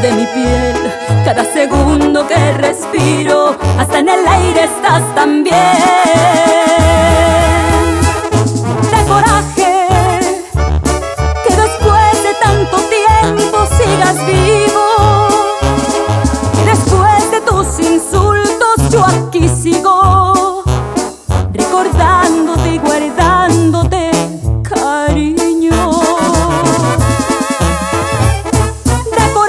de mi piel. Cada segundo que respiro, hasta en el aire estás también. De coraje, que después de tanto tiempo sigas vivo. Después de tus insultos, yo aquí sigo recordándote